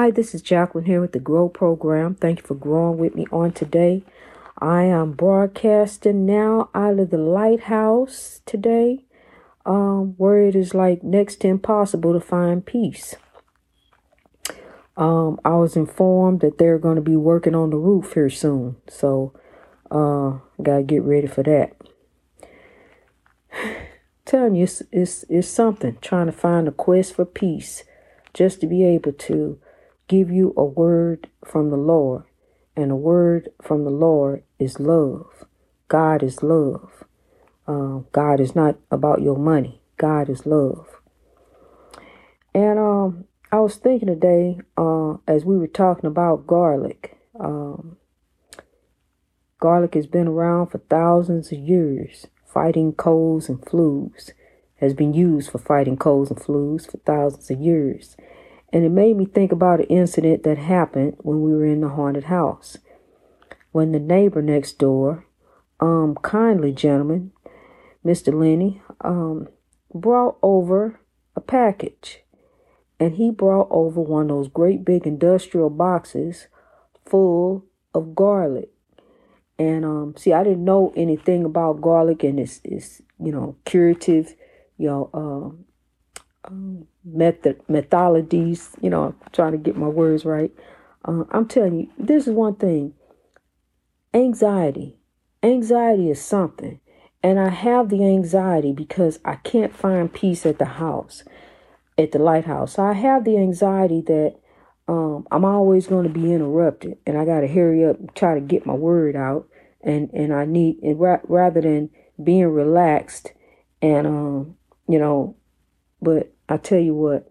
Hi, this is Jacqueline here with the Grow Program. Thank you for growing with me on today. I am broadcasting now out of the lighthouse today, um, where it is like next to impossible to find peace. Um, I was informed that they're going to be working on the roof here soon, so uh, gotta get ready for that. Telling you, it's, it's, it's something trying to find a quest for peace, just to be able to give you a word from the Lord. And a word from the Lord is love. God is love. Uh, God is not about your money. God is love. And um, I was thinking today, uh, as we were talking about garlic. Um, garlic has been around for thousands of years, fighting colds and flus. Has been used for fighting colds and flus for thousands of years. And it made me think about an incident that happened when we were in the haunted house. When the neighbor next door, um, kindly gentleman, Mr. Lenny, um, brought over a package. And he brought over one of those great big industrial boxes full of garlic. And um, see, I didn't know anything about garlic and its, its you know, curative, you know, um, um, method methodologies. You know, I'm trying to get my words right. Uh, I'm telling you, this is one thing. Anxiety. Anxiety is something. And I have the anxiety because I can't find peace at the house, at the lighthouse. So I have the anxiety that um, I'm always going to be interrupted and I got to hurry up and try to get my word out. And, and I need, and ra- rather than being relaxed and, um, you know, but I tell you what,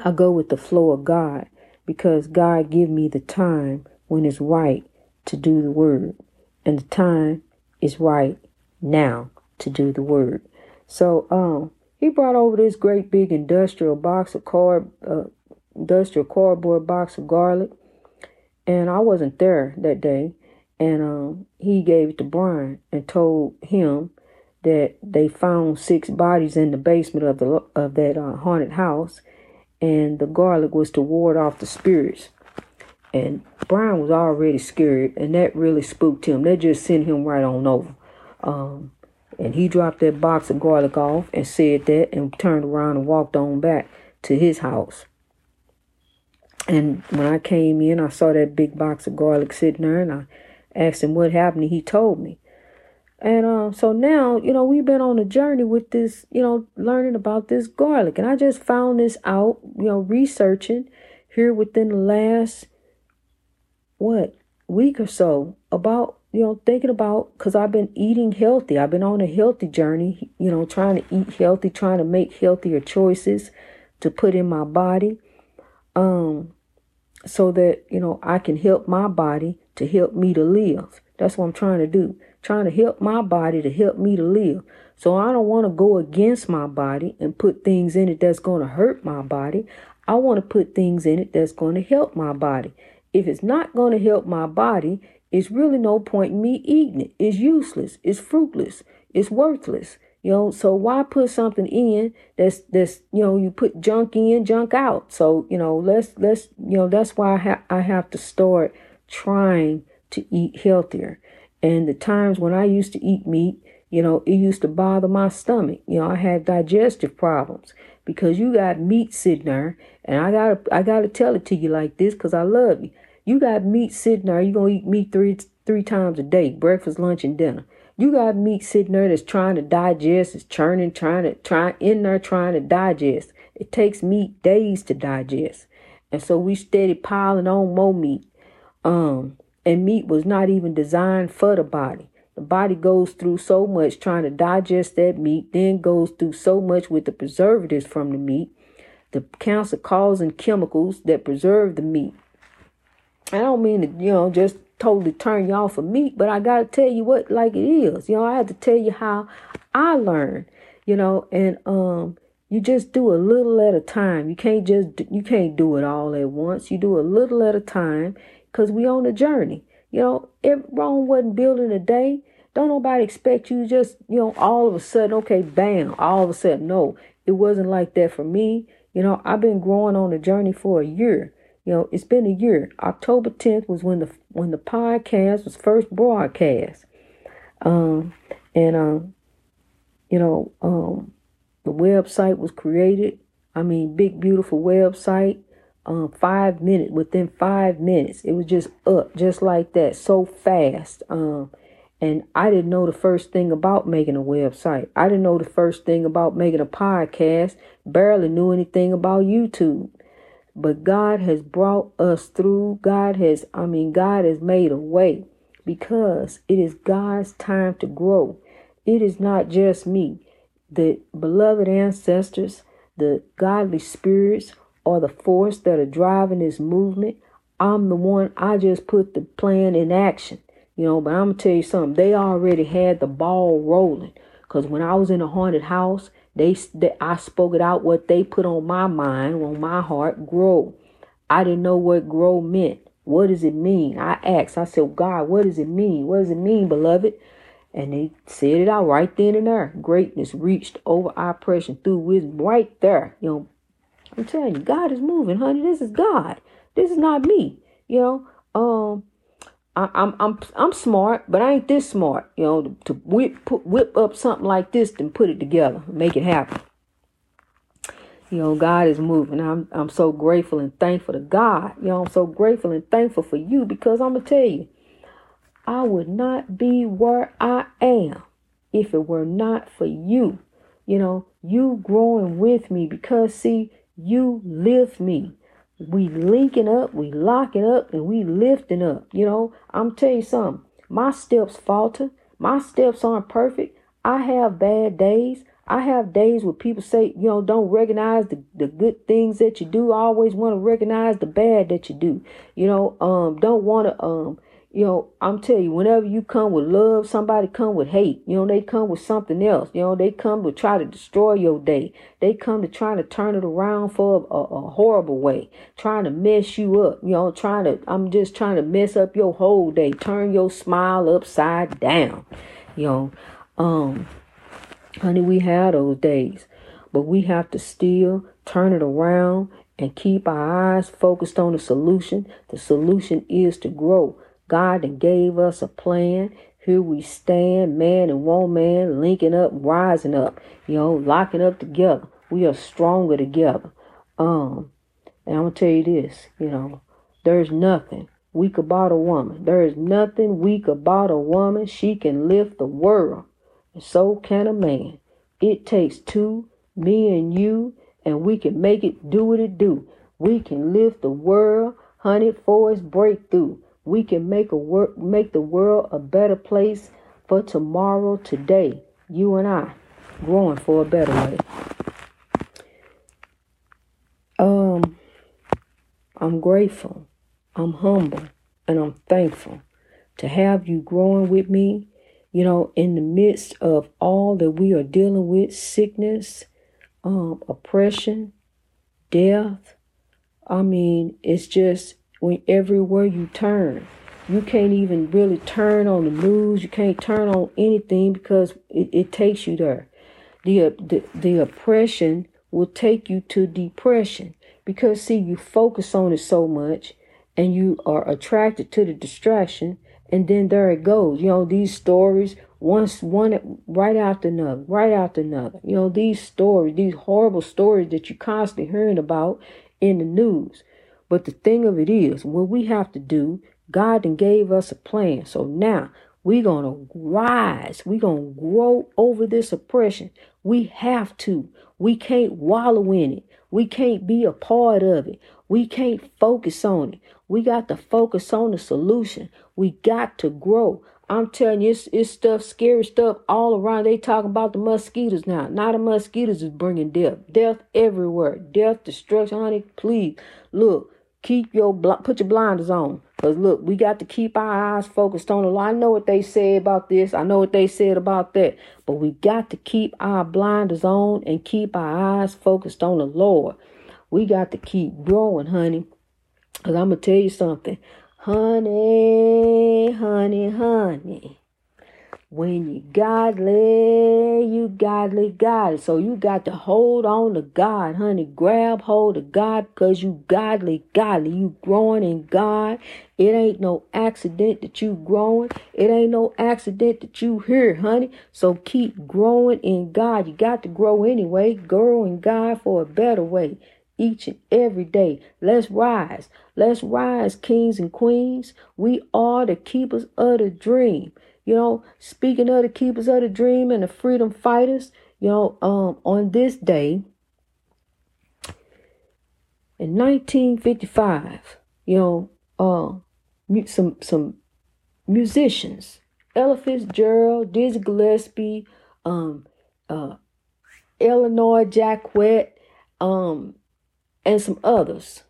I go with the flow of God because God give me the time when it's right to do the word. And the time is right now to do the word. So um he brought over this great big industrial box of card uh, industrial cardboard box of garlic. And I wasn't there that day. And um he gave it to Brian and told him that they found six bodies in the basement of the of that uh, haunted house, and the garlic was to ward off the spirits. And Brian was already scared, and that really spooked him. That just sent him right on over. Um, and he dropped that box of garlic off and said that, and turned around and walked on back to his house. And when I came in, I saw that big box of garlic sitting there, and I asked him what happened. and He told me. And um, so now, you know, we've been on a journey with this, you know, learning about this garlic. And I just found this out, you know, researching here within the last, what, week or so about, you know, thinking about, because I've been eating healthy. I've been on a healthy journey, you know, trying to eat healthy, trying to make healthier choices to put in my body. Um, so that, you know, I can help my body to help me to live. That's what I'm trying to do trying to help my body to help me to live. So I don't want to go against my body and put things in it that's going to hurt my body. I want to put things in it that's going to help my body. If it's not going to help my body, it's really no point in me eating it. It's useless. It's fruitless. It's worthless. You know, so why put something in that's that's you know you put junk in, junk out. So you know, let's let's you know that's why I have I have to start trying to eat healthier. And the times when I used to eat meat, you know, it used to bother my stomach. You know, I had digestive problems because you got meat sitting there, and I gotta I gotta tell it to you like this because I love you. You got meat sitting there. You gonna eat meat three three times a day, breakfast, lunch, and dinner. You got meat sitting there that's trying to digest, it's churning, trying to try in there trying to digest. It takes meat days to digest, and so we steady piling on more meat. Um, and meat was not even designed for the body. The body goes through so much trying to digest that meat, then goes through so much with the preservatives from the meat, the cancer causing chemicals that preserve the meat. I don't mean to, you know, just totally turn off of meat, but I got to tell you what, like it is. You know, I had to tell you how I learned, you know, and um, you just do a little at a time. You can't just, you can't do it all at once. You do a little at a time because we on a journey. You know, if Rome wasn't built in a day, don't nobody expect you just, you know, all of a sudden, okay, bam, all of a sudden. No, it wasn't like that for me. You know, I've been growing on a journey for a year. You know, it's been a year. October 10th was when the when the podcast was first broadcast. Um, and um, you know, um, the website was created. I mean, big beautiful website. Um, five minutes within five minutes, it was just up just like that, so fast. Um, and I didn't know the first thing about making a website. I didn't know the first thing about making a podcast. Barely knew anything about YouTube. But God has brought us through. God has, I mean, God has made a way because it is God's time to grow. It is not just me. The beloved ancestors, the godly spirits, are the force that are driving this movement. I'm the one, I just put the plan in action. You know, but I'm to tell you something. They already had the ball rolling. Because when I was in a haunted house, they, they I spoke it out what they put on my mind, on my heart, grow. I didn't know what grow meant. What does it mean? I asked. I said, God, what does it mean? What does it mean, beloved? And they said it out right then and there. Greatness reached over oppression through wisdom right there. You know, I'm telling you, God is moving, honey. This is God. This is not me. You know, um, I, I'm I'm I'm smart, but I ain't this smart. You know, to, to whip put, whip up something like this and put it together, make it happen. You know, God is moving. I'm I'm so grateful and thankful to God. You know, I'm so grateful and thankful for you because I'm gonna tell you, I would not be where I am if it were not for you. You know, you growing with me because see, you lift me we linking up, we locking up, and we lifting up. You know, I'm tell you something. My steps falter. My steps aren't perfect. I have bad days. I have days where people say, you know, don't recognize the, the good things that you do. I always want to recognize the bad that you do. You know, um, don't want to um you know, I'm telling you, whenever you come with love, somebody come with hate. You know, they come with something else. You know, they come to try to destroy your day. They come to try to turn it around for a, a, horrible way, trying to mess you up. You know, trying to, I'm just trying to mess up your whole day, turn your smile upside down. You know, um, honey, we have those days, but we have to still turn it around and keep our eyes focused on the solution. The solution is to grow God gave us a plan. Here we stand, man and woman, linking up, rising up, you know, locking up together. We are stronger together. Um, and I'm gonna tell you this, you know, there's nothing weak about a woman. There is nothing weak about a woman. She can lift the world, and so can a man. It takes two, me and you, and we can make it do what it do. We can lift the world, honey, for its breakthrough. We can make a work make the world a better place for tomorrow today. You and I growing for a better way. Um I'm grateful. I'm humble and I'm thankful to have you growing with me, you know, in the midst of all that we are dealing with, sickness, um, oppression, death. I mean, it's just when everywhere you turn. You can't even really turn on the news. You can't turn on anything because it, it takes you there. The, uh, the, the oppression will take you to depression because, see, you focus on it so much and you are attracted to the distraction. And then there it goes. You know, these stories, once one right after another, right after another. You know, these stories, these horrible stories that you're constantly hearing about in the news. But the thing of it is, what we have to do, God then gave us a plan. So now we're going to rise. We're going to grow over this oppression. We have to. We can't wallow in it. We can't be a part of it. We can't focus on it. We got to focus on the solution. We got to grow. I'm telling you, it's, it's stuff, scary stuff all around. They talking about the mosquitoes now. Now the mosquitoes is bringing death. Death everywhere. Death, destruction, honey. Please, look, keep your, put your blinders on. Because look, we got to keep our eyes focused on the Lord. I know what they say about this. I know what they said about that. But we got to keep our blinders on and keep our eyes focused on the Lord. We got to keep growing, honey. Because I'm to tell you something. Honey, honey, honey. When you godly, you godly God. So you got to hold on to God, honey. Grab hold of God because you godly, godly. You growing in God. It ain't no accident that you growing. It ain't no accident that you here, honey. So keep growing in God. You got to grow anyway. Grow in God for a better way each and every day. Let's rise. Let's rise, kings and queens. We are the keepers of the dream. You know, speaking of the keepers of the dream and the freedom fighters, you know, um, on this day in 1955, you know, uh, some some musicians, Ella Fitzgerald, Dizzy Gillespie, um, uh, Eleanor Jacquet, um, and some others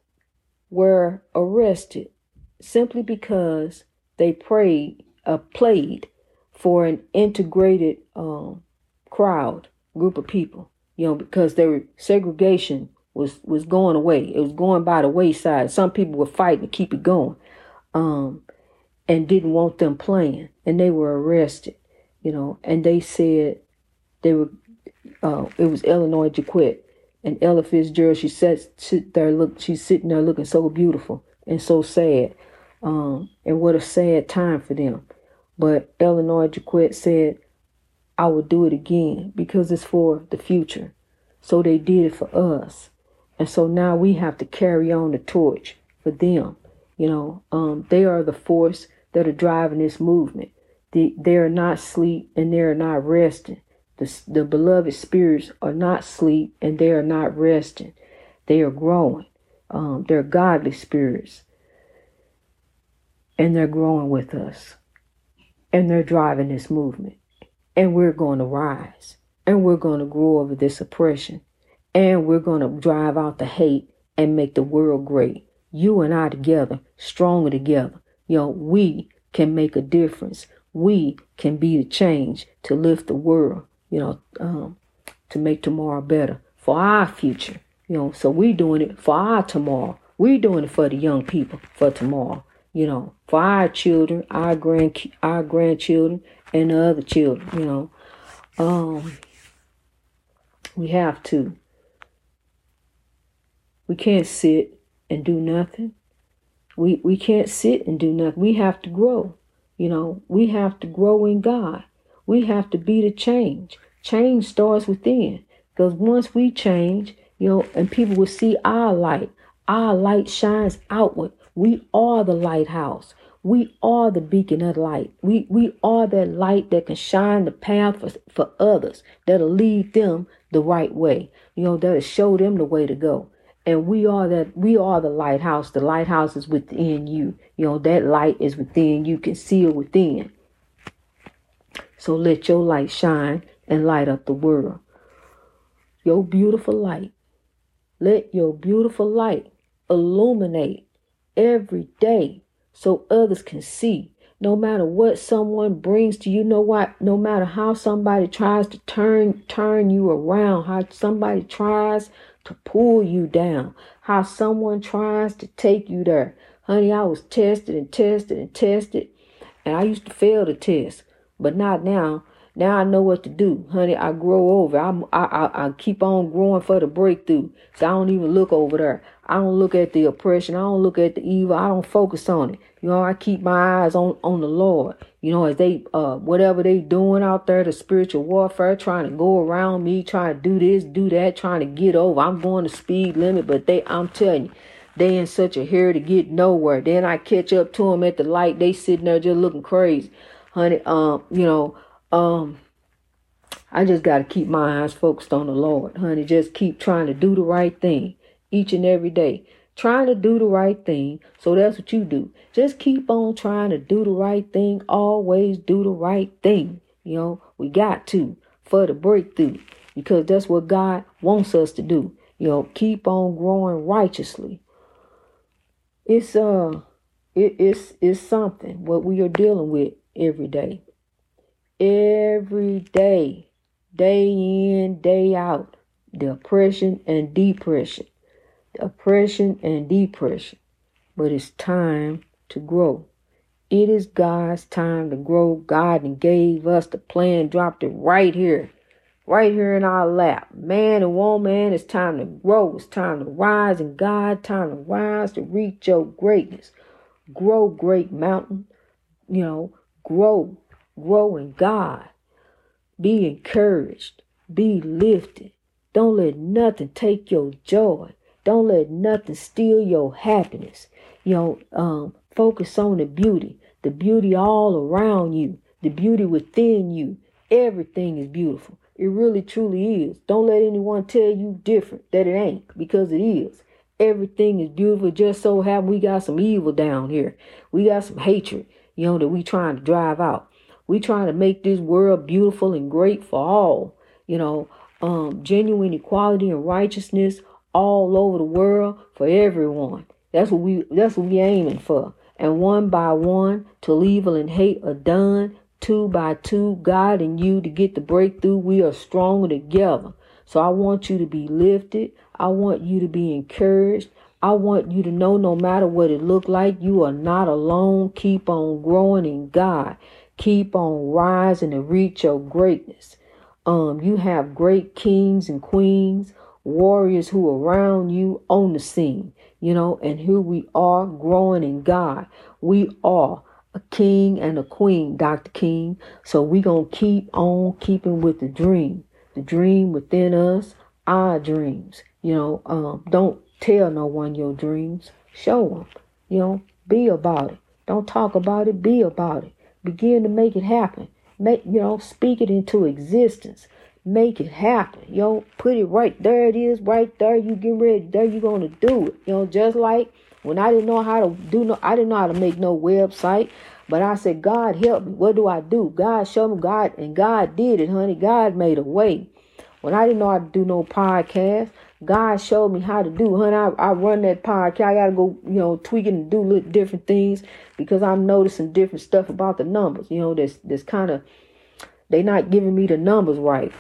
were arrested simply because they prayed uh, played for an integrated um, crowd, group of people, you know, because their segregation was was going away. It was going by the wayside. Some people were fighting to keep it going, um, and didn't want them playing, and they were arrested, you know. And they said they were. Uh, it was Eleanor Jacquet and Ella Fitzgerald. She sat sit there, look. She's sitting there looking so beautiful and so sad. Um, and what a sad time for them. But Eleanor Jacquet said, I will do it again because it's for the future. So they did it for us. And so now we have to carry on the torch for them. You know, um, they are the force that are driving this movement. They, they are not sleep and they are not resting. The, the beloved spirits are not sleep and they are not resting. They are growing. Um, they're godly spirits. And they're growing with us and they're driving this movement. And we're going to rise and we're going to grow over this oppression and we're going to drive out the hate and make the world great. You and I together, stronger together. You know, we can make a difference. We can be the change to lift the world, you know, um, to make tomorrow better for our future. You know, so we're doing it for our tomorrow. We're doing it for the young people for tomorrow you know, for our children, our grand our grandchildren, and the other children, you know. Um, we have to. We can't sit and do nothing. We we can't sit and do nothing. We have to grow. You know, we have to grow in God. We have to be the change. Change starts within. Because once we change, you know, and people will see our light, our light shines outward. We are the lighthouse. We are the beacon of light. We we are that light that can shine the path for, for others, that'll lead them the right way. You know, that'll show them the way to go. And we are that we are the lighthouse. The lighthouse is within you. You know, that light is within you, can see it within. So let your light shine and light up the world. Your beautiful light. Let your beautiful light illuminate every day so others can see. No matter what someone brings to you, know what? No matter how somebody tries to turn turn you around, how somebody tries to pull you down, how someone tries to take you there. Honey, I was tested and tested and tested, and I used to fail the test, but not now. Now I know what to do, honey. I grow over. I'm, I, I keep on growing for the breakthrough. So I don't even look over there. I don't look at the oppression. I don't look at the evil. I don't focus on it. You know, I keep my eyes on on the Lord. You know, as they uh whatever they doing out there, the spiritual warfare, trying to go around me, trying to do this, do that, trying to get over. I'm going the speed limit, but they, I'm telling you, they in such a hurry to get nowhere. Then I catch up to them at the light. They sitting there just looking crazy, honey. Um, you know, um, I just got to keep my eyes focused on the Lord, honey. Just keep trying to do the right thing each and every day. Trying to do the right thing. So that's what you do. Just keep on trying to do the right thing. Always do the right thing. You know, we got to for the breakthrough because that's what God wants us to do. You know, keep on growing righteously. It's uh it, it's it's something what we are dealing with every day every day, day in, day out, the oppression and depression, the oppression and depression. But it's time to grow. It is God's time to grow. God gave us the plan, dropped it right here, right here in our lap. Man and woman, it's time to grow. It's time to rise in God, time to rise to reach your greatness. Grow, great mountain. You know, grow, grow in God. Be encouraged. Be lifted. Don't let nothing take your joy. Don't let nothing steal your happiness. You know, um, focus on the beauty, the beauty all around you, the beauty within you. Everything is beautiful. It really truly is. Don't let anyone tell you different that it ain't because it is. Everything is beautiful. Just so happen we got some evil down here. We got some hatred, you know, that we trying to drive out. We trying to make this world beautiful and great for all. You know, um, genuine equality and righteousness all over the world for everyone. That's what we that's what we aiming for. And one by one, till evil and hate are done. Two by two, God and you to get the breakthrough. We are stronger together. So I want you to be lifted. I want you to be encouraged. I want you to know no matter what it look like, you are not alone. Keep on growing in God. Keep on rising and reach your greatness. Um, you have great kings and queens warriors who are around you on the scene, you know, and here we are growing in God. We are a king and a queen, Dr. King. So we to keep on keeping with the dream, the dream within us, our dreams. You know, um, don't tell no one your dreams. Show them, you know, be about it. Don't talk about it, be about it. Begin to make it happen. Make, you know, speak it into existence. Make it happen. Yo, put it right there. It is right there. You get ready. There you gonna do it. You know, just like when I didn't know how to do no, I didn't know how to make no website. But I said, God help me. What do I do? God show me God, and God did it, honey. God made a way. When I didn't know how to do no podcast, God showed me how to do, honey. I, I run that podcast. I gotta go, you know, tweak it and do little different things because I'm noticing different stuff about the numbers. You know, that's that's kind of they not giving me the numbers right.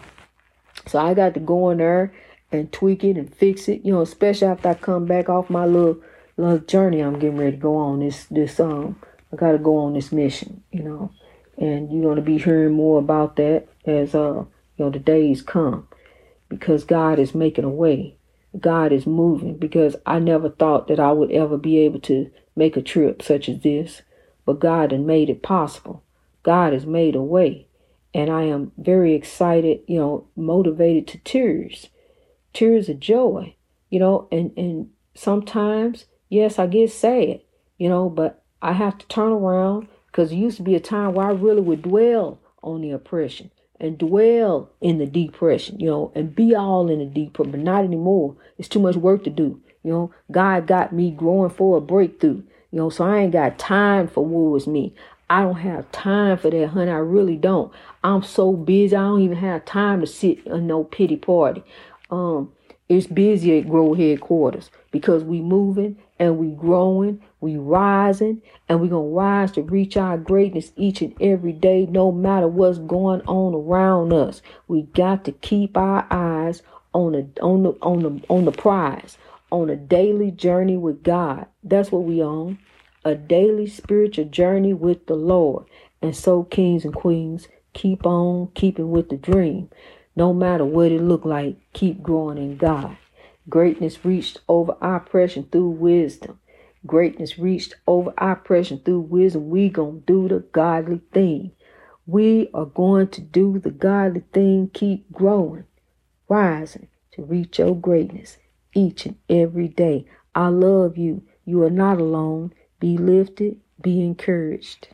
So I got to go in there and tweak it and fix it, you know, especially after I come back off my little little journey I'm getting ready to go on this this um I gotta go on this mission, you know. And you're gonna be hearing more about that as uh you know the days come. Because God is making a way. God is moving because I never thought that I would ever be able to make a trip such as this. But God had made it possible. God has made a way and I am very excited, you know, motivated to tears, tears of joy, you know, and, and sometimes, yes, I get sad, you know, but I have to turn around because it used to be a time where I really would dwell on the oppression and dwell in the depression, you know, and be all in the depression, but not anymore. It's too much work to do. You know, God got me growing for a breakthrough. You know, so I ain't got time for what was me. I don't have time for that, honey. I really don't. I'm so busy. I don't even have time to sit in no pity party. Um, it's busy at Grow headquarters because we moving and we growing, we rising, and we gonna rise to reach our greatness each and every day, no matter what's going on around us. We got to keep our eyes on the on the on the on the prize, on a daily journey with God. That's what we on. A daily spiritual journey with the Lord. And so, kings and queens, Keep on keeping with the dream. No matter what it look like, keep growing in God. Greatness reached over oppression through wisdom. Greatness reached over oppression through wisdom. We gonna do the godly thing. We are going to do the godly thing. Keep growing, rising to reach your greatness each and every day. I love you. You are not alone. Be lifted. Be encouraged.